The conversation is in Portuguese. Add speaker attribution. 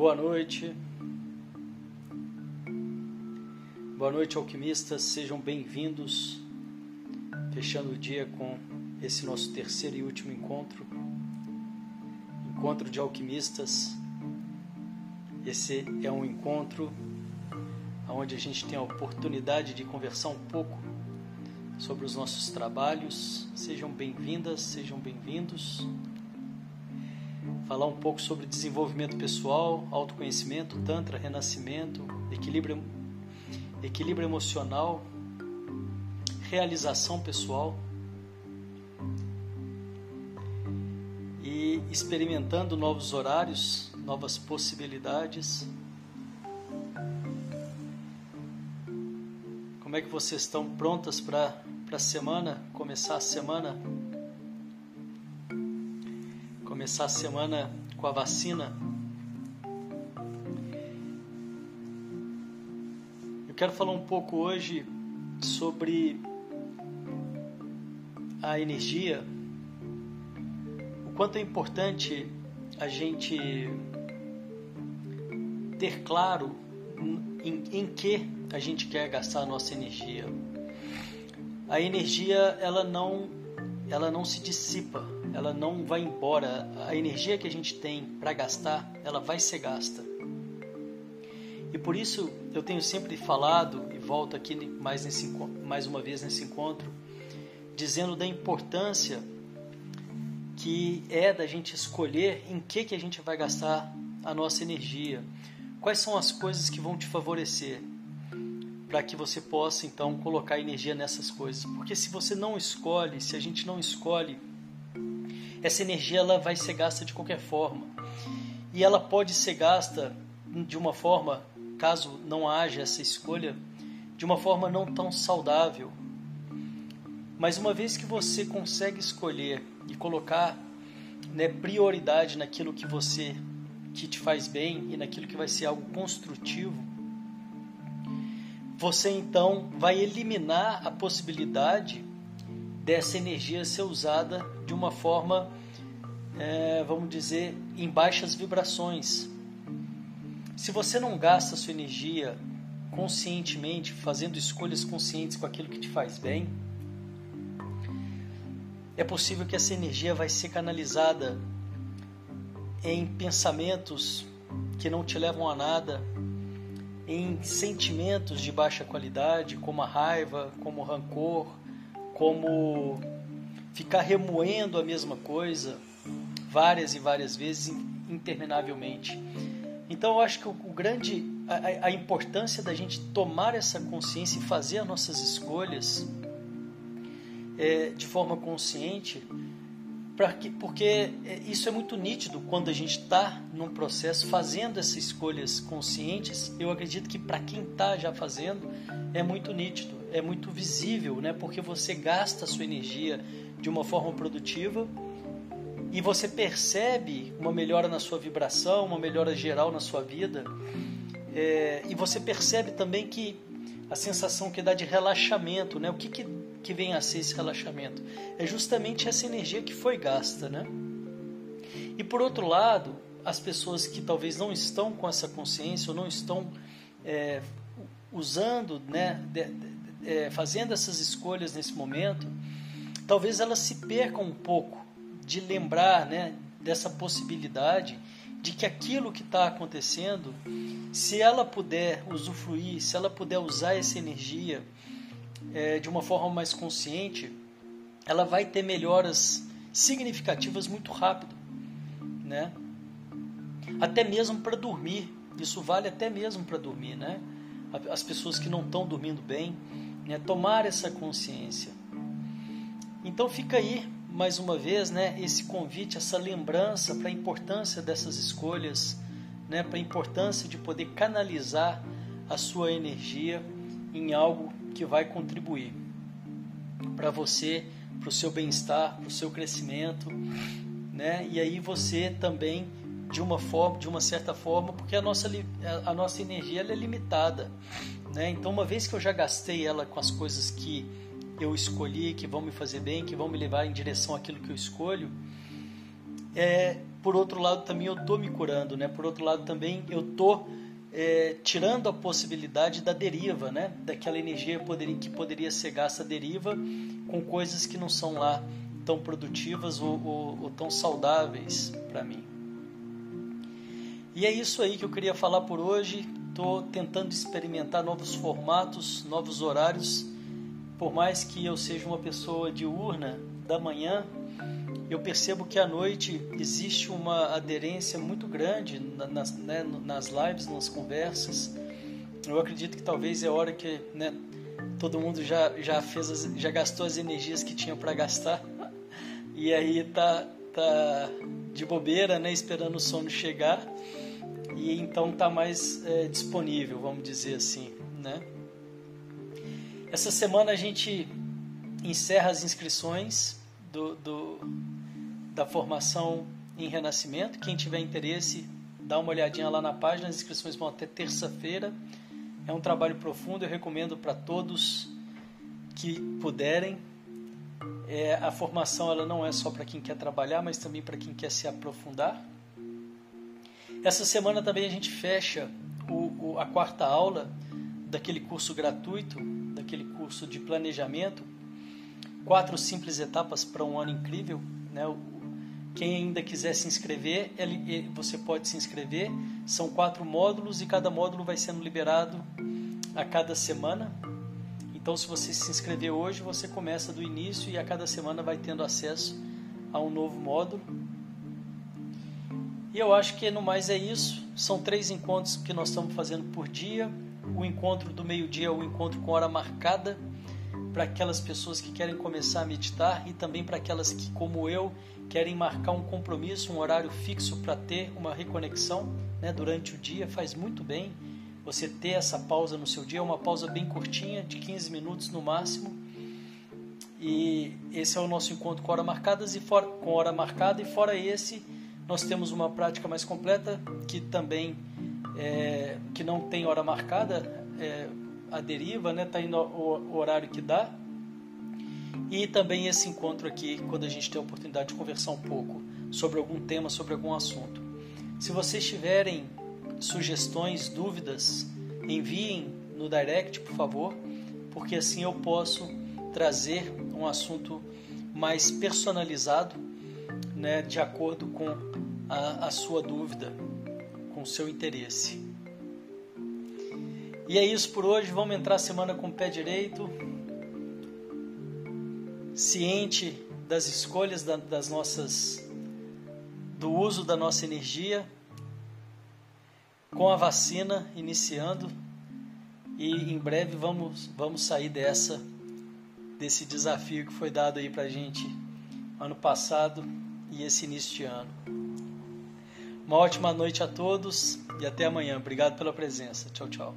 Speaker 1: Boa noite. Boa noite, alquimistas. Sejam bem-vindos. Fechando o dia com esse nosso terceiro e último encontro. Encontro de alquimistas. Esse é um encontro onde a gente tem a oportunidade de conversar um pouco sobre os nossos trabalhos. Sejam bem-vindas, sejam bem-vindos falar um pouco sobre desenvolvimento pessoal, autoconhecimento, tantra, renascimento, equilíbrio, equilíbrio emocional, realização pessoal e experimentando novos horários, novas possibilidades. Como é que vocês estão prontas para a semana, começar a semana começar a semana com a vacina. Eu quero falar um pouco hoje sobre a energia, o quanto é importante a gente ter claro em, em que a gente quer gastar a nossa energia. A energia ela não ela não se dissipa, ela não vai embora. A energia que a gente tem para gastar, ela vai ser gasta. E por isso eu tenho sempre falado e volto aqui mais, nesse, mais uma vez nesse encontro, dizendo da importância que é da gente escolher em que, que a gente vai gastar a nossa energia. Quais são as coisas que vão te favorecer para que você possa então colocar energia nessas coisas. Porque se você não escolhe, se a gente não escolhe essa energia ela vai ser gasta de qualquer forma. E ela pode ser gasta de uma forma, caso não haja essa escolha, de uma forma não tão saudável. Mas uma vez que você consegue escolher e colocar né, prioridade naquilo que você que te faz bem e naquilo que vai ser algo construtivo, você então vai eliminar a possibilidade dessa energia ser usada de uma forma, é, vamos dizer, em baixas vibrações. Se você não gasta sua energia conscientemente, fazendo escolhas conscientes com aquilo que te faz bem, é possível que essa energia vai ser canalizada em pensamentos que não te levam a nada, em sentimentos de baixa qualidade, como a raiva, como o rancor, como ficar remoendo a mesma coisa várias e várias vezes interminavelmente. Então eu acho que o, grande a, a, importância da gente tomar essa consciência e fazer as nossas escolhas é, de forma consciente, que, porque é, isso é muito nítido quando a gente está num processo fazendo essas escolhas conscientes. Eu acredito que para quem está já fazendo é muito nítido é muito visível, né? Porque você gasta a sua energia de uma forma produtiva e você percebe uma melhora na sua vibração, uma melhora geral na sua vida. É, e você percebe também que a sensação que dá de relaxamento, né? O que, que, que vem a ser esse relaxamento? É justamente essa energia que foi gasta, né? E por outro lado, as pessoas que talvez não estão com essa consciência ou não estão é, usando, né, de, é, fazendo essas escolhas nesse momento, talvez elas se percam um pouco de lembrar né, dessa possibilidade de que aquilo que está acontecendo, se ela puder usufruir, se ela puder usar essa energia é, de uma forma mais consciente, ela vai ter melhoras significativas muito rápido, né? Até mesmo para dormir, isso vale até mesmo para dormir, né? As pessoas que não estão dormindo bem, né, tomar essa consciência. Então fica aí mais uma vez, né, esse convite, essa lembrança para a importância dessas escolhas, né, para a importância de poder canalizar a sua energia em algo que vai contribuir para você, para o seu bem-estar, para o seu crescimento, né? E aí você também de uma forma, de uma certa forma, porque a nossa, a nossa energia é limitada. Né? Então, uma vez que eu já gastei ela com as coisas que eu escolhi, que vão me fazer bem, que vão me levar em direção àquilo que eu escolho, é, por outro lado também eu tô me curando, né? Por outro lado também eu tô é, tirando a possibilidade da deriva, né? Daquela energia que poderia ser gasta deriva com coisas que não são lá tão produtivas ou, ou, ou tão saudáveis para mim. E é isso aí que eu queria falar por hoje. Estou tentando experimentar novos formatos, novos horários. Por mais que eu seja uma pessoa diurna da manhã, eu percebo que à noite existe uma aderência muito grande nas, né, nas lives, nas conversas. Eu acredito que talvez é hora que né, todo mundo já, já fez as, já gastou as energias que tinha para gastar e aí tá tá de bobeira, né, esperando o sono chegar e então tá mais é, disponível, vamos dizer assim, né? Essa semana a gente encerra as inscrições do, do da formação em Renascimento. Quem tiver interesse, dá uma olhadinha lá na página, as inscrições vão até terça-feira. É um trabalho profundo, eu recomendo para todos que puderem. É, a formação ela não é só para quem quer trabalhar, mas também para quem quer se aprofundar. Essa semana também a gente fecha o, o, a quarta aula daquele curso gratuito, daquele curso de planejamento, quatro simples etapas para um ano incrível. Né? Quem ainda quiser se inscrever, ele, você pode se inscrever. São quatro módulos e cada módulo vai sendo liberado a cada semana. Então, se você se inscrever hoje, você começa do início e a cada semana vai tendo acesso a um novo módulo. E eu acho que no mais é isso. São três encontros que nós estamos fazendo por dia. O encontro do meio-dia é o encontro com hora marcada para aquelas pessoas que querem começar a meditar e também para aquelas que, como eu, querem marcar um compromisso, um horário fixo para ter uma reconexão né, durante o dia, faz muito bem você ter essa pausa no seu dia, uma pausa bem curtinha, de 15 minutos no máximo. E esse é o nosso encontro com hora marcadas e fora, com hora marcada e fora esse nós temos uma prática mais completa que também é, que não tem hora marcada, é, a deriva, né? Tá indo o, horário que dá e também esse encontro aqui, quando a gente tem a oportunidade de conversar um pouco sobre algum tema, sobre algum assunto. Se vocês tiverem sugestões, dúvidas, enviem no direct, por favor, porque assim eu posso trazer um assunto mais personalizado, né, de acordo com a, a sua dúvida, com o seu interesse. E é isso por hoje. Vamos entrar a semana com o pé direito ciente das escolhas das nossas do uso da nossa energia com a vacina iniciando e em breve vamos vamos sair dessa desse desafio que foi dado aí pra gente ano passado e esse início de ano. Uma ótima noite a todos e até amanhã. Obrigado pela presença. Tchau, tchau.